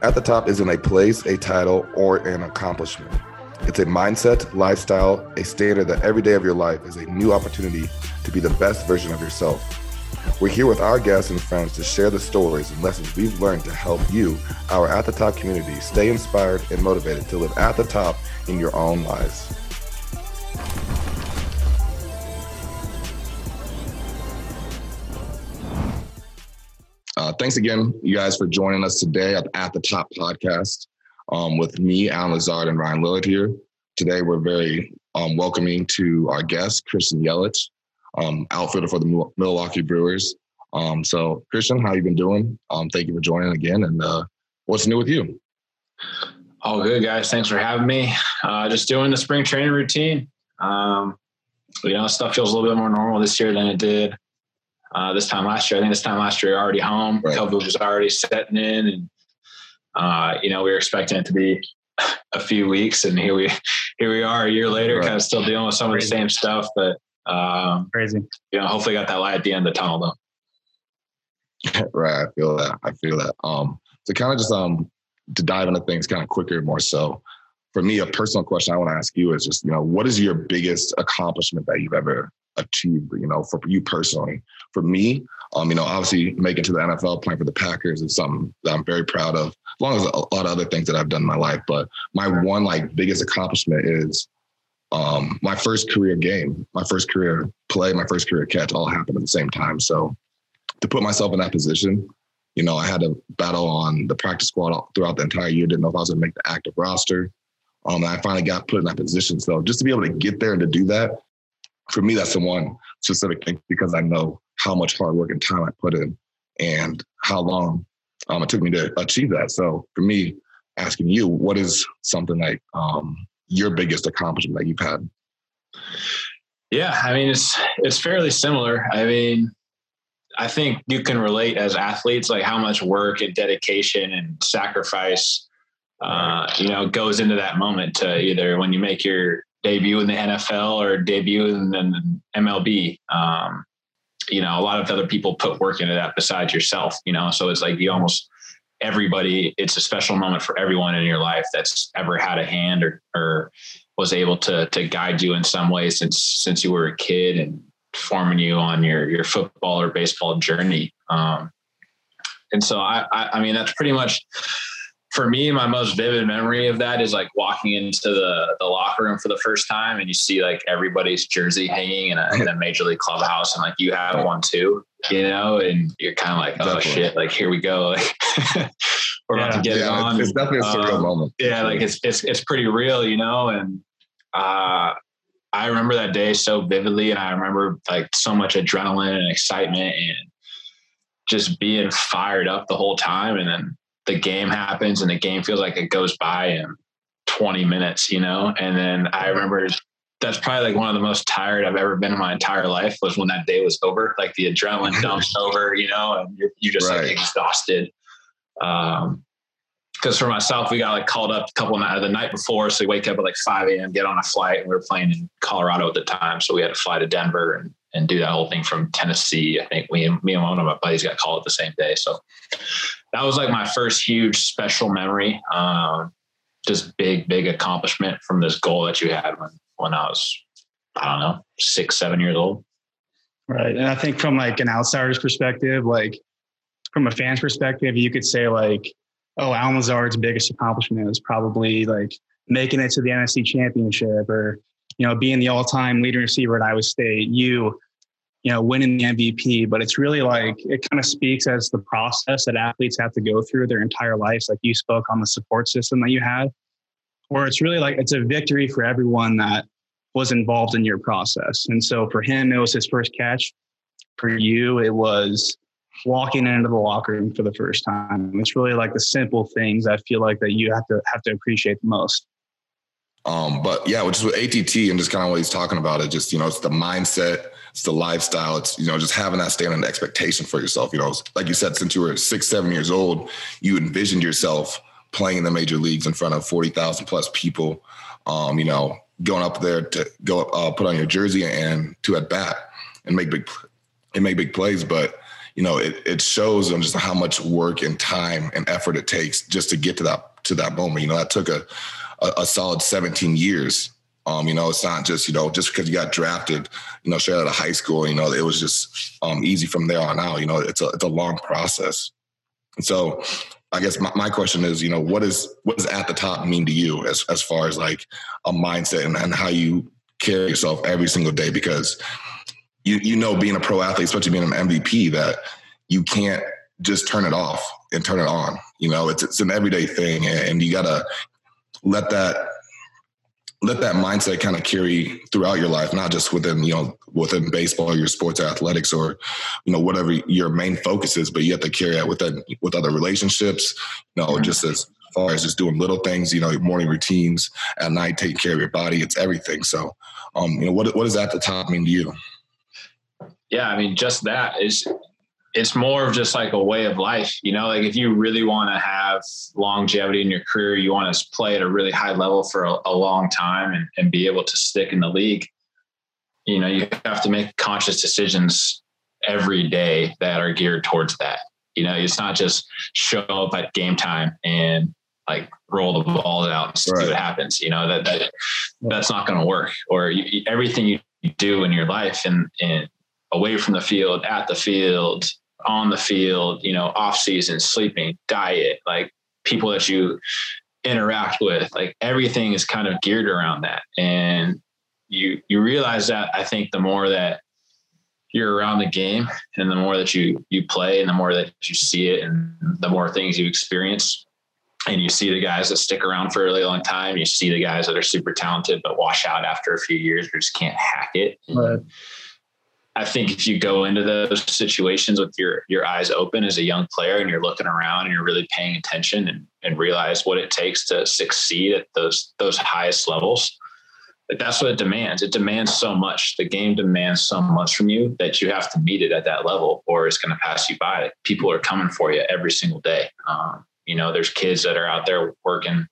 At the top isn't a place, a title, or an accomplishment. It's a mindset, lifestyle, a standard that every day of your life is a new opportunity to be the best version of yourself. We're here with our guests and friends to share the stories and lessons we've learned to help you, our At the Top community, stay inspired and motivated to live at the top in your own lives. Thanks again, you guys, for joining us today at, at the Top podcast um, with me, Allen Lazard, and Ryan Lillard here. Today, we're very um, welcoming to our guest, Christian Yelich, um, outfielder for the Milwaukee Brewers. Um, so, Christian, how you been doing? Um, thank you for joining again. And uh, what's new with you? All good, guys. Thanks for having me. Uh, just doing the spring training routine. Um, you know, stuff feels a little bit more normal this year than it did uh, this time last year. I think this time last year, already home. Right. COVID was already setting in, and uh, you know we were expecting it to be a few weeks, and here we here we are a year later, right. kind of still dealing with some Crazy. of the same stuff. But um, Crazy, you know, hopefully got that light at the end of the tunnel though. right, I feel that. I feel that. Um, so kind of just um to dive into things kind of quicker, more so. For me, a personal question I want to ask you is just, you know, what is your biggest accomplishment that you've ever achieved, you know, for you personally. For me, um, you know, obviously making to the NFL, playing for the Packers is something that I'm very proud of, as long as a lot of other things that I've done in my life. But my one like biggest accomplishment is um, my first career game, my first career play, my first career catch all happened at the same time. So to put myself in that position, you know, I had to battle on the practice squad throughout the entire year. Didn't know if I was going to make the active roster. Um, and I finally got put in that position. So just to be able to get there and to do that for me, that's the one specific thing because I know how much hard work and time I put in and how long um, it took me to achieve that. So for me, asking you, what is something like um, your biggest accomplishment that you've had? Yeah, I mean it's it's fairly similar. I mean, I think you can relate as athletes, like how much work and dedication and sacrifice, uh, you know, goes into that moment to either when you make your debut in the NFL or debut in the MLB. Um, you know, a lot of other people put work into that besides yourself, you know, so it's like you almost everybody, it's a special moment for everyone in your life that's ever had a hand or, or was able to, to guide you in some way since, since you were a kid and forming you on your, your football or baseball journey. Um, and so I, I, I mean, that's pretty much, for me, my most vivid memory of that is like walking into the, the locker room for the first time and you see like everybody's jersey hanging in a, in a major league clubhouse and like you have one too, you know, and you're kind of like, oh definitely. shit, like here we go. Like we're yeah. about to get yeah, it on. It's, definitely a surreal um, moment. Yeah. Like it's, it's, it's pretty real, you know? And, uh, I remember that day so vividly and I remember like so much adrenaline and excitement and just being fired up the whole time. And then the game happens and the game feels like it goes by in 20 minutes, you know? And then I remember that's probably like one of the most tired I've ever been in my entire life was when that day was over. Like the adrenaline dumps over, you know, and you're, you just right. like exhausted. Um, because for myself, we got like called up a couple of nights the night before. So we wake up at like 5 a.m., get on a flight, and we were playing in Colorado at the time. So we had to fly to Denver and, and do that whole thing from Tennessee. I think we, me and one of my buddies got called the same day. So that was like my first huge special memory. Um, just big, big accomplishment from this goal that you had when, when I was, I don't know, six, seven years old. Right. And I think from like an outsider's perspective, like from a fan's perspective, you could say like, oh, Al Lazard's biggest accomplishment is probably like making it to the NFC championship or, you know, being the all-time leading receiver at Iowa State. You you know, winning the MVP, but it's really like it kind of speaks as the process that athletes have to go through their entire lives. Like you spoke on the support system that you had, or it's really like it's a victory for everyone that was involved in your process. And so for him, it was his first catch. For you, it was walking into the locker room for the first time. It's really like the simple things I feel like that you have to have to appreciate the most. Um, but yeah, which is with ATT and just kind of what he's talking about it, just, you know, it's the mindset, it's the lifestyle, it's, you know, just having that standard expectation for yourself. You know, like you said, since you were six, seven years old, you envisioned yourself playing in the major leagues in front of 40,000 plus people, um, you know, going up there to go uh, put on your jersey and to at bat and make big and make big plays. But you know, it, it shows them just how much work and time and effort it takes just to get to that to that moment. You know, that took a a, a solid 17 years. Um, you know, it's not just, you know, just because you got drafted, you know, straight out of high school, you know, it was just um, easy from there on out. You know, it's a it's a long process. And so I guess my, my question is, you know, what is what does at the top mean to you as as far as like a mindset and, and how you carry yourself every single day? Because you you know being a pro athlete, especially being an MVP, that you can't just turn it off and turn it on. You know, it's it's an everyday thing, and you gotta let that let that mindset kind of carry throughout your life, not just within you know within baseball, your sports, or athletics, or you know whatever your main focus is. But you have to carry that within with other relationships. You know, just as far as just doing little things. You know, morning routines at night, taking care of your body. It's everything. So, um, you know, what what does at the top mean to you? Yeah, I mean, just that is it's more of just like a way of life, you know, like if you really want to have longevity in your career, you want to play at a really high level for a, a long time and, and be able to stick in the league. You know, you have to make conscious decisions every day that are geared towards that. You know, it's not just show up at game time and like roll the balls out and see right. what happens. You know that that that's not going to work. Or you, everything you do in your life and and away from the field, at the field, on the field, you know, off season, sleeping, diet, like people that you interact with, like everything is kind of geared around that. And you you realize that I think the more that you're around the game and the more that you you play and the more that you see it and the more things you experience and you see the guys that stick around for a really long time you see the guys that are super talented but wash out after a few years or just can't hack it right. I think if you go into those situations with your your eyes open as a young player and you're looking around and you're really paying attention and, and realize what it takes to succeed at those those highest levels, that's what it demands. It demands so much. The game demands so much from you that you have to meet it at that level, or it's going to pass you by. People are coming for you every single day. Um, you know, there's kids that are out there working,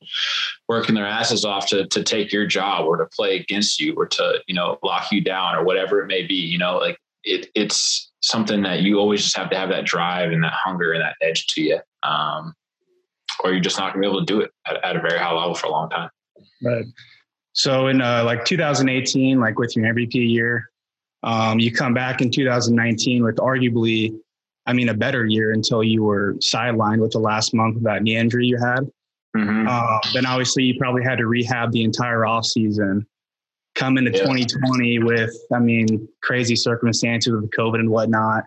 working their asses off to to take your job or to play against you or to you know lock you down or whatever it may be. You know, like it, it's something that you always just have to have that drive and that hunger and that edge to you, um, or you're just not going to be able to do it at, at, a very high level for a long time. Right. So in uh, like 2018, like with your MVP year, um, you come back in 2019 with arguably I mean, a better year until you were sidelined with the last month of that knee injury you had. Mm-hmm. Uh, then obviously you probably had to rehab the entire off season. Come into yeah. 2020 with, I mean, crazy circumstances with COVID and whatnot.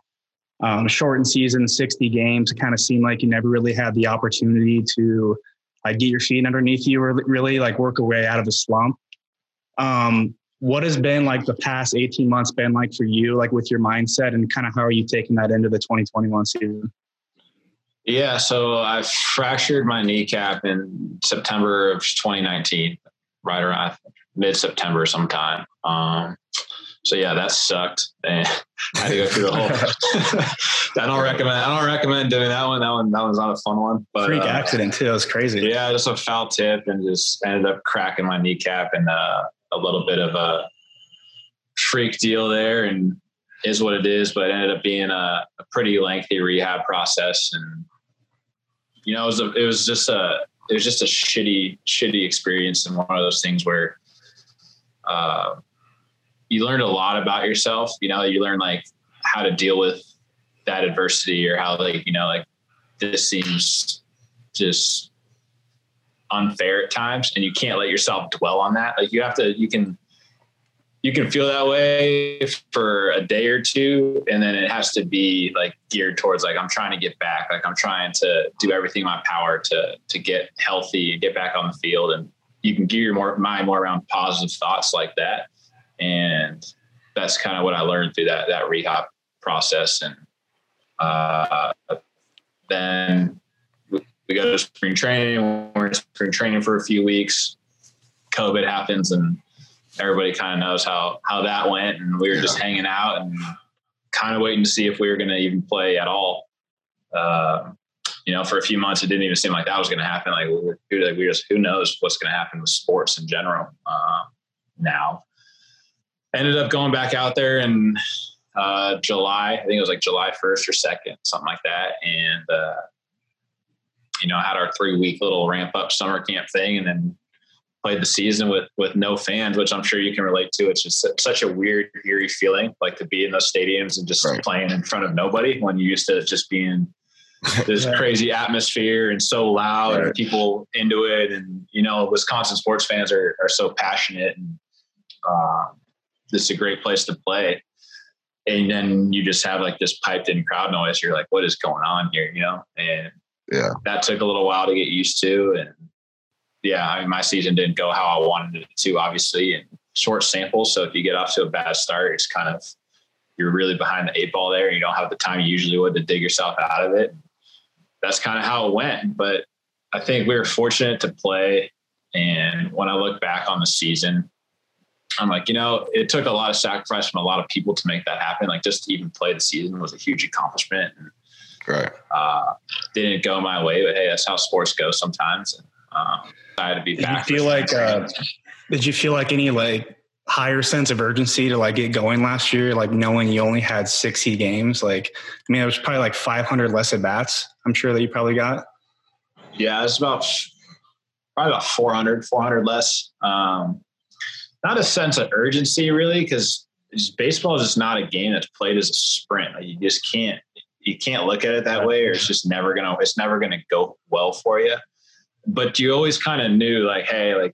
Um, shortened season, 60 games. It kind of seemed like you never really had the opportunity to like get your feet underneath you or really like work away out of a slump. Um, what has been like the past 18 months been like for you like with your mindset and kind of how are you taking that into the 2021 season? Yeah so i fractured my kneecap in september of 2019 right around mid-september sometime. Um, so yeah that sucked. And i had to go through the whole i don't recommend i don't recommend doing that one. That one that was not a fun one but freak uh, accident too. It was crazy. yeah just a foul tip and just ended up cracking my kneecap and uh a little bit of a freak deal there and is what it is, but it ended up being a, a pretty lengthy rehab process. And, you know, it was, a, it was just a, it was just a shitty, shitty experience. And one of those things where, uh, you learned a lot about yourself, you know, you learn like how to deal with that adversity or how like, you know, like this seems just unfair at times and you can't let yourself dwell on that. Like you have to you can you can feel that way for a day or two and then it has to be like geared towards like i'm trying to get back. Like i'm trying to do everything in my power to to get healthy and get back on the field and you can gear your more mind more around positive thoughts like that. And that's kind of what i learned through that that rehab process. And uh, then we go to spring training. We're in spring training for a few weeks. COVID happens, and everybody kind of knows how how that went. And we were yeah. just hanging out and kind of waiting to see if we were going to even play at all. Uh, you know, for a few months, it didn't even seem like that was going to happen. Like, we, like we just who knows what's going to happen with sports in general uh, now. Ended up going back out there in uh, July. I think it was like July 1st or 2nd, something like that. And, uh, you know, had our three week little ramp up summer camp thing and then played the season with, with no fans, which I'm sure you can relate to. It's just such a weird, eerie feeling like to be in those stadiums and just right. playing in front of nobody when you used to just being this yeah. crazy atmosphere and so loud right. and people into it. And, you know, Wisconsin sports fans are, are so passionate and, um, this is a great place to play. And then you just have like this piped in crowd noise. You're like, what is going on here? You know? And yeah, that took a little while to get used to. And yeah, I mean, my season didn't go how I wanted it to, obviously, and short samples. So if you get off to a bad start, it's kind of, you're really behind the eight ball there. and You don't have the time you usually would to dig yourself out of it. That's kind of how it went. But I think we were fortunate to play. And when I look back on the season, I'm like, you know, it took a lot of sacrifice from a lot of people to make that happen. Like just to even play the season was a huge accomplishment. And, right. Uh, didn't go my way, but hey, that's how sports go sometimes. And um, I had to be did back. You feel like, uh, did you feel like any like higher sense of urgency to like get going last year? Like knowing you only had 60 games, like, I mean, it was probably like 500 less at bats. I'm sure that you probably got. Yeah, it's about probably about 400, 400 less. Um, not a sense of urgency really because baseball is just not a game that's played as a sprint. Like you just can't you can't look at it that way, or it's just never gonna it's never gonna go well for you. But you always kind of knew like, hey, like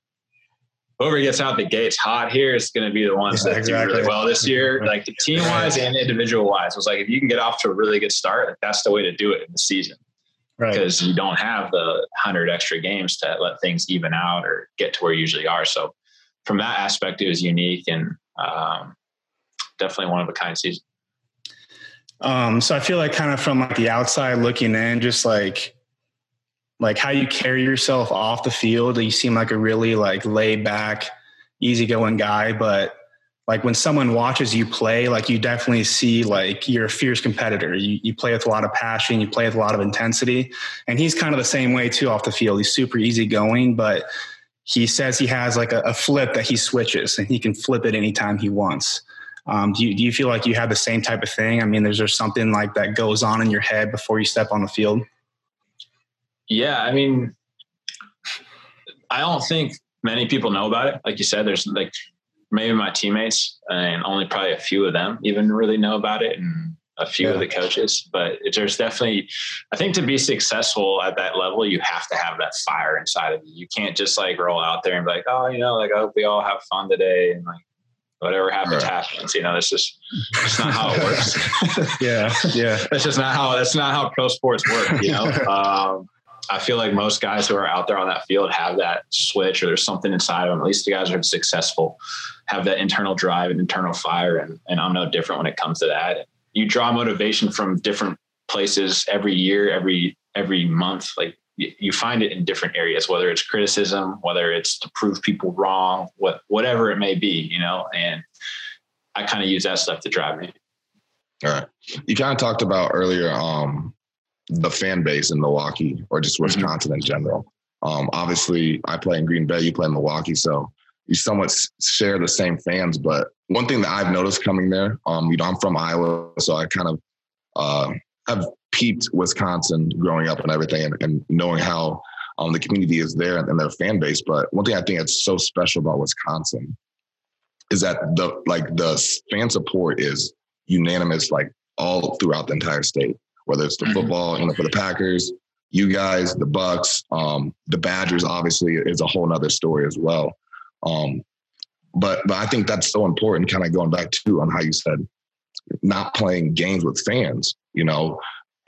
whoever gets out the gates hot here is going to be the ones yeah, that exactly. do really well this year. Like team wise and individual wise, was like if you can get off to a really good start, like that's the way to do it in the season. Right. Because you don't have the hundred extra games to let things even out or get to where you usually are. So from that aspect, it was unique and um, definitely one of a kind season. Um, so I feel like kind of from like the outside looking in, just like like how you carry yourself off the field, you seem like a really like laid back, easygoing guy. But like when someone watches you play, like you definitely see like you're a fierce competitor. You you play with a lot of passion, you play with a lot of intensity. And he's kind of the same way too off the field. He's super easygoing, but he says he has like a, a, flip that he switches and he can flip it anytime he wants. Um, do, you, do you feel like you have the same type of thing? I mean, is there something like that goes on in your head before you step on the field? Yeah, I mean, I don't think many people know about it. Like you said, there's like maybe my teammates and only probably a few of them even really know about it. And a few yeah. of the coaches, but there's definitely, I think to be successful at that level, you have to have that fire inside of you. You can't just like roll out there and be like, oh, you know, like I hope we all have fun today and like whatever happens right. happens. You know, it's just it's not how it works. yeah, yeah. That's just not how that's not how pro sports work. You know, um, I feel like most guys who are out there on that field have that switch, or there's something inside of them. At least the guys who are successful have that internal drive and internal fire, and and I'm no different when it comes to that you draw motivation from different places every year, every every month. Like you find it in different areas, whether it's criticism, whether it's to prove people wrong, what whatever it may be, you know. And I kind of use that stuff to drive me. All right. You kind of talked about earlier um, the fan base in Milwaukee or just mm-hmm. Wisconsin mm-hmm. in general. Um, obviously, I play in Green Bay, you play in Milwaukee, so you somewhat share the same fans. But one thing that I've noticed coming there, um, you know, I'm from Iowa, so I kind of uh, have peeped Wisconsin growing up and everything, and, and knowing how um, the community is there and their fan base. But one thing I think that's so special about Wisconsin is that the like the fan support is unanimous, like all throughout the entire state. Whether it's the mm-hmm. football, you know, for the Packers, you guys, the Bucks, um, the Badgers, obviously, is a whole nother story as well. Um, but but I think that's so important. Kind of going back to on how you said not playing games with fans. You know,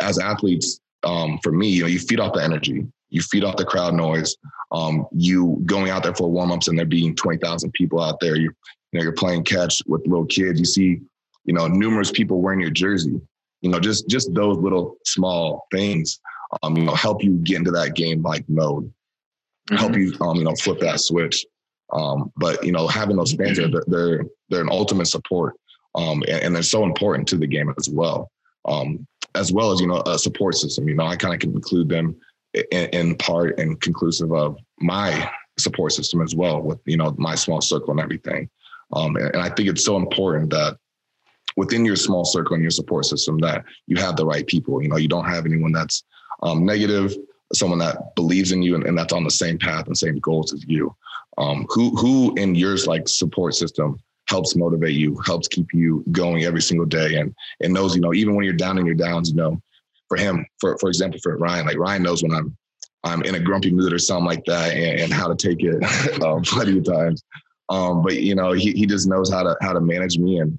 as athletes, um, for me, you know, you feed off the energy, you feed off the crowd noise. Um, you going out there for warmups and there being twenty thousand people out there. You you know you're playing catch with little kids. You see, you know, numerous people wearing your jersey. You know, just just those little small things, um, you know, help you get into that game like mode. Mm-hmm. Help you, um, you know, flip that switch. Um, but you know, having those fans there, they're they're an ultimate support, um, and, and, they're so important to the game as well. Um, as well as you know, a support system. You know, I kind of can include them in, in, part and conclusive of my support system as well, with you know my small circle and everything. Um, and, I think it's so important that within your small circle and your support system that you have the right people. You know, you don't have anyone that's um, negative, someone that believes in you and, and, that's on the same path and same goals as you. Um, who who in yours like support system helps motivate you, helps keep you going every single day, and and knows you know even when you're down in your downs, you know, for him, for for example, for Ryan, like Ryan knows when I'm I'm in a grumpy mood or something like that, and, and how to take it um, plenty of times. Um, but you know, he, he just knows how to how to manage me and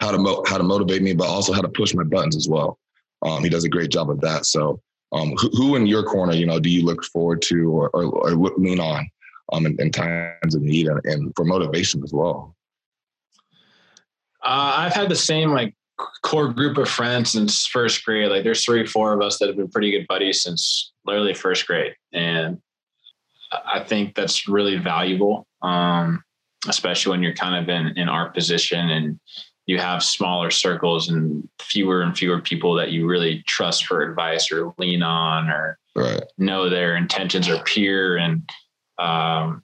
how to mo- how to motivate me, but also how to push my buttons as well. Um, he does a great job of that. So, um, who, who, in your corner, you know, do you look forward to or, or, or lean on um, in, in, times of need and, and for motivation as well? Uh, I've had the same like core group of friends since first grade. Like there's three, four of us that have been pretty good buddies since literally first grade, and I think that's really valuable, um, especially when you're kind of in in our position and you have smaller circles and fewer and fewer people that you really trust for advice or lean on or right. know their intentions are pure and um,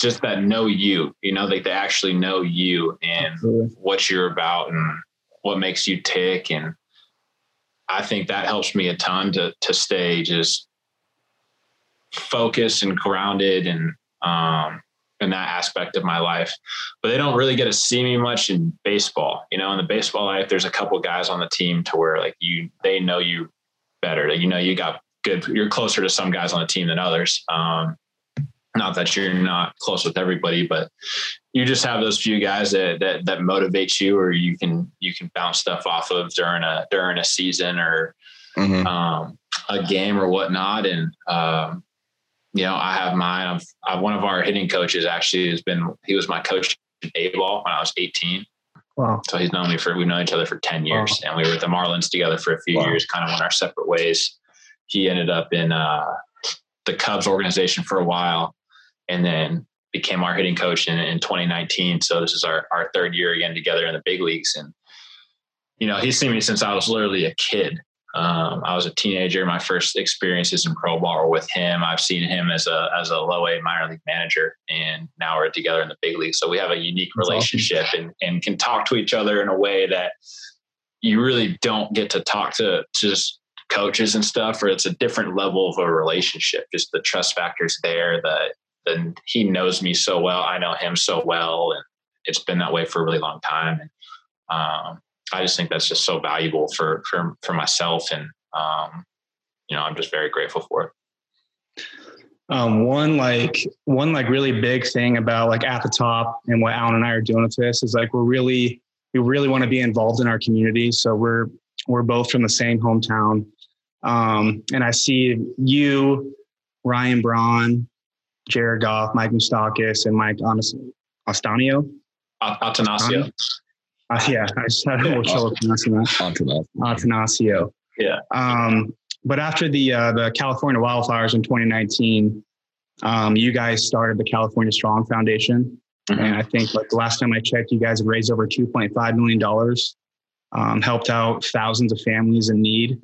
just that know you, you know, like they actually know you and Absolutely. what you're about and what makes you tick. And I think that helps me a ton to to stay just focused and grounded and um, in that aspect of my life. But they don't really get to see me much in baseball. You know, in the baseball life, there's a couple guys on the team to where like you they know you better. You know, you got good. You're closer to some guys on the team than others. Um, not that you're not close with everybody, but you just have those few guys that that that motivate you, or you can you can bounce stuff off of during a during a season or mm-hmm. um, a game or whatnot. And um, you know, I have mine. I've, I've, one of our hitting coaches actually has been, he was my coach in A ball when I was 18. Wow. So he's known me for, we've known each other for 10 years wow. and we were with the Marlins together for a few wow. years, kind of went our separate ways. He ended up in uh, the Cubs organization for a while and then became our hitting coach in, in 2019. So this is our, our third year again together in the big leagues. And, you know, he's seen me since I was literally a kid. Um, I was a teenager. My first experiences in pro ball were with him. I've seen him as a as a low A minor league manager, and now we're together in the big league. So we have a unique That's relationship awesome. and and can talk to each other in a way that you really don't get to talk to just coaches and stuff. Or it's a different level of a relationship. Just the trust factors there. That then he knows me so well. I know him so well, and it's been that way for a really long time. And um, I just think that's just so valuable for for for myself, and um, you know, I'm just very grateful for it. Um, one like one like really big thing about like at the top and what Allen and I are doing with this is like we're really we really want to be involved in our community. So we're we're both from the same hometown, um, and I see you, Ryan Braun, Jared Goff, Mike Moustakas, and Mike Astanio. Attanasio. Uh, yeah, I just had a little trouble pronouncing that. Attanasio. Yeah. Um, but after the uh, the California wildfires in 2019, um, you guys started the California Strong Foundation, mm-hmm. and I think like the last time I checked, you guys have raised over 2.5 million dollars, um, helped out thousands of families in need.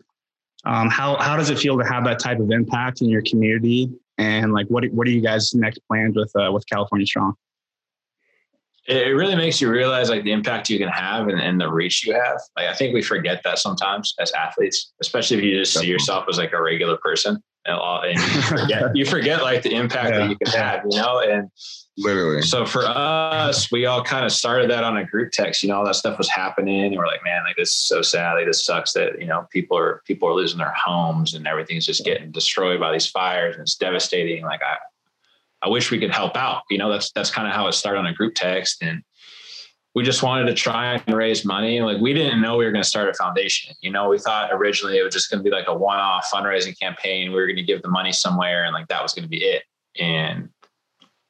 Um, how how does it feel to have that type of impact in your community? And like, what what are you guys' next plans with uh, with California Strong? it really makes you realize like the impact you can have and, and, the reach you have. Like I think we forget that sometimes as athletes, especially if you just see yourself as like a regular person and, and you, forget, you forget like the impact yeah. that you can have, you know. And literally, so for us, we all kind of started that on a group text. You know, all that stuff was happening, and we're like, man, like this is so sad. Like this sucks that you know people are people are losing their homes and everything's just getting destroyed by these fires, and it's devastating. Like I I wish we could help out. You know, that's that's kind of how it started on a group text, and we just wanted to try and raise money. Like we didn't know we were going to start a foundation. You know, we thought originally it was just going to be like a one-off fundraising campaign. We were going to give the money somewhere, and like that was going to be it. And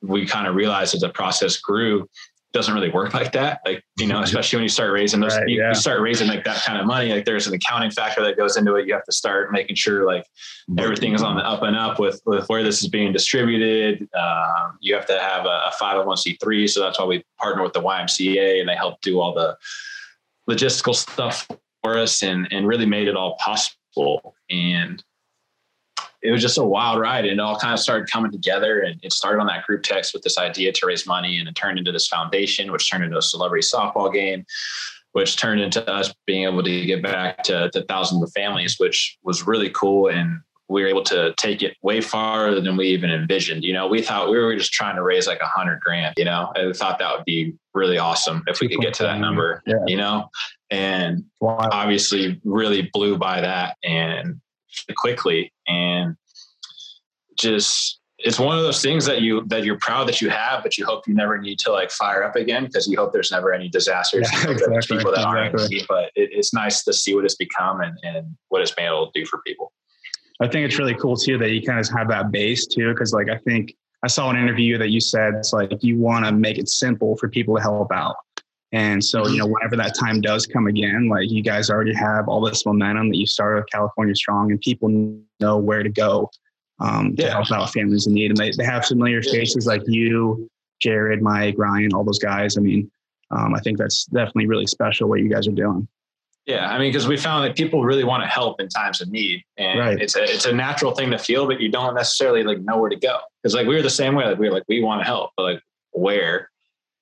we kind of realized as the process grew doesn't really work like that. Like, you know, especially when you start raising those, right, you, yeah. you, start raising like that kind of money, like there's an accounting factor that goes into it. You have to start making sure like everything is on the up and up with, with where this is being distributed. Um, you have to have a, a 501c3. So that's why we partner with the YMCA and they help do all the logistical stuff for us and, and really made it all possible. And it was just a wild ride. And it all kind of started coming together. And it started on that group text with this idea to raise money, and it turned into this foundation, which turned into a celebrity softball game, which turned into us being able to give back to, to thousands of families, which was really cool. And we were able to take it way farther than we even envisioned. You know, we thought we were just trying to raise like a hundred grand, you know, and we thought that would be really awesome if we could get to that number, yeah. you know, and wow. obviously really blew by that and quickly and just it's one of those things that you that you're proud that you have, but you hope you never need to like fire up again because you hope there's never any disasters. Yeah, exactly, people that aren't but it, it's nice to see what it's become and, and what it's been able to do for people. I think it's really cool too that you kind of have that base too, because like I think I saw an interview that you said it's like you want to make it simple for people to help out. And so, you know, whenever that time does come again, like you guys already have all this momentum that you started with California Strong, and people know where to go um, yeah. to help out families in need. And they, they have familiar faces like you, Jared, Mike, Ryan, all those guys. I mean, um, I think that's definitely really special what you guys are doing. Yeah, I mean, because we found that people really want to help in times of need, and right. it's a it's a natural thing to feel, but you don't necessarily like know where to go. Because like we were the same way, like we were like we want to help, but like where?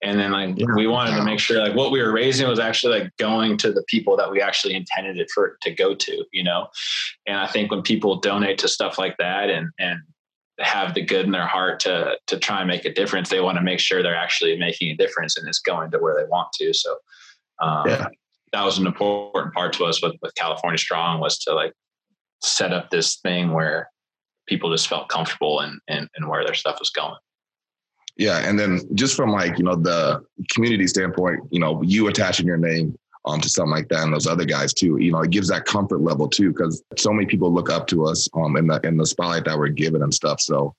And then like yeah. we wanted to make sure like what we were raising was actually like going to the people that we actually intended it for to go to, you know. And I think when people donate to stuff like that and and have the good in their heart to to try and make a difference, they want to make sure they're actually making a difference and it's going to where they want to. So um, yeah that was an important part to us with, with California Strong was to like set up this thing where people just felt comfortable and and and where their stuff was going. Yeah, and then just from like you know the community standpoint, you know, you attaching your name um, to something like that, and those other guys too, you know, it gives that comfort level too, because so many people look up to us um, in the in the spotlight that we're given and stuff. So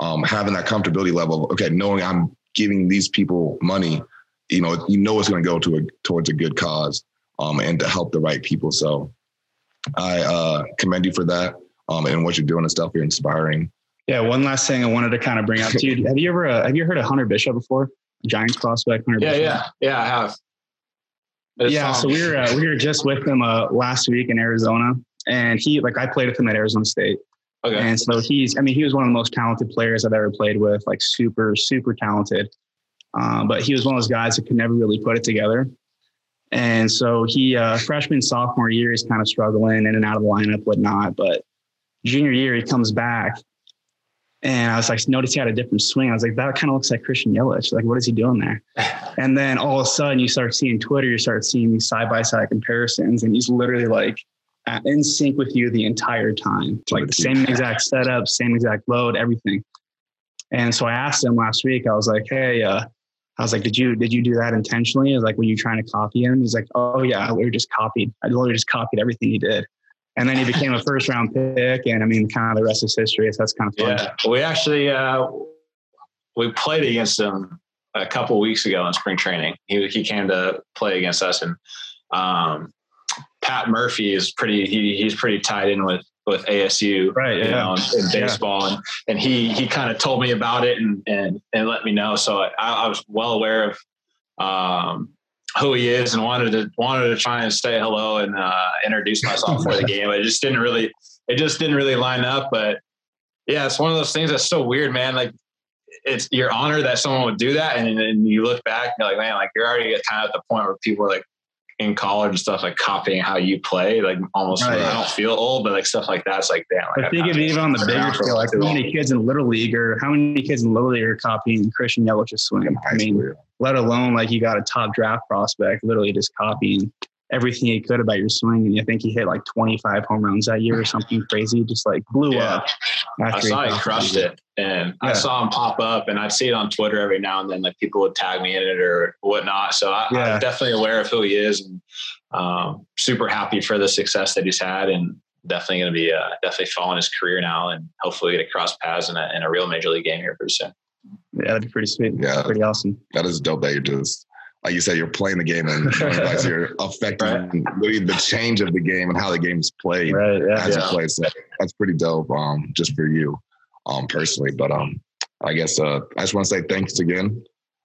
um, having that comfortability level, okay, knowing I'm giving these people money you know, you know it's going to go to a, towards a good cause um, and to help the right people. So I uh, commend you for that um, and what you're doing and stuff. You're inspiring. Yeah. One last thing I wanted to kind of bring up to you. Have you ever uh, have you heard of Hunter Bishop before? Giants prospect. Hunter yeah, Bishop? yeah, yeah. I have. It's yeah. So we were uh, we were just with him uh, last week in Arizona, and he like I played with him at Arizona State. Okay. And so he's, I mean, he was one of the most talented players I've ever played with, like super, super talented. Um, but he was one of those guys that could never really put it together. And so he, uh, freshman, sophomore year, he's kind of struggling in and out of the lineup, whatnot. But junior year, he comes back. And I was like, notice he had a different swing. I was like, that kind of looks like Christian Yelich. Like, what is he doing there? and then all of a sudden, you start seeing Twitter, you start seeing these side by side comparisons, and he's literally like in sync with you the entire time. Like the same exact setup, same exact load, everything. And so I asked him last week, I was like, hey, uh, I was like, did you did you do that intentionally? I was like, were you trying to copy him? He's like, oh yeah, we were just copied. I literally just copied everything he did. And then he became a first round pick, and I mean, kind of the rest is history. So that's kind of fun. Yeah, we actually uh, we played against him a couple weeks ago in spring training. He he came to play against us, and um, Pat Murphy is pretty. He he's pretty tied in with with ASU, right? You yeah. know, in, baseball, yeah. and and he he kind of told me about it and and and let me know. So I, I was well aware of um, who he is and wanted to wanted to try and say hello and uh, introduce myself for the game. It just didn't really it just didn't really line up. But yeah, it's one of those things that's so weird, man. Like it's your honor that someone would do that, and then you look back, and you're like, man, like you're already kind of at the point where people are like, in college and stuff like copying how you play, like almost right. I don't feel old, but like stuff like that's like damn. Like, I think of even on the bigger scale, like how many kids in little league or how many kids in little league are copying Christian Yelich's swing? I mean, let alone like you got a top draft prospect literally just copying everything he could about your swing. And I think he hit like 25 home runs that year or something crazy, just like blew yeah. up. I saw he crushed it. And yeah. I saw him pop up and I'd see it on Twitter every now and then, like people would tag me in it or whatnot. So I, am definitely aware of who he is and um, super happy for the success that he's had and definitely going to be uh, definitely following his career now and hopefully get a cross paths in a, in a real major league game here pretty soon. Yeah, that'd be pretty sweet. Yeah, pretty awesome. That is dope that you're just like you said, you're playing the game and you're affecting right. the change of the game and how the game's played right, yeah, as yeah. you play. So that's pretty dope, um, just for you, um, personally. But um, I guess uh, I just want to say thanks again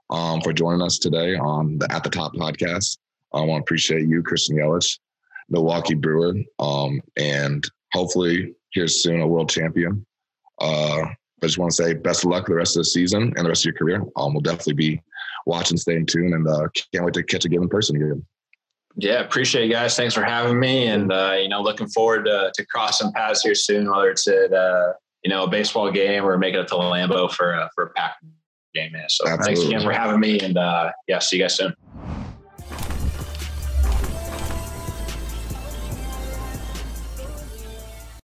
um, for joining us today on the At the Top podcast. I want to appreciate you, Christian Yelich, Milwaukee Brewer, um, and hopefully here soon, a world champion. Uh, I just want to say best of luck the rest of the season and the rest of your career. Um, we'll definitely be watching, staying tuned, and uh, can't wait to catch a given person again. Yeah, appreciate you guys. Thanks for having me, and uh, you know, looking forward to, to crossing paths here soon, whether it's at uh, you know a baseball game or making it to Lambeau for uh, for a pack game. Man. So Absolutely. thanks again for having me, and uh, yeah, see you guys soon.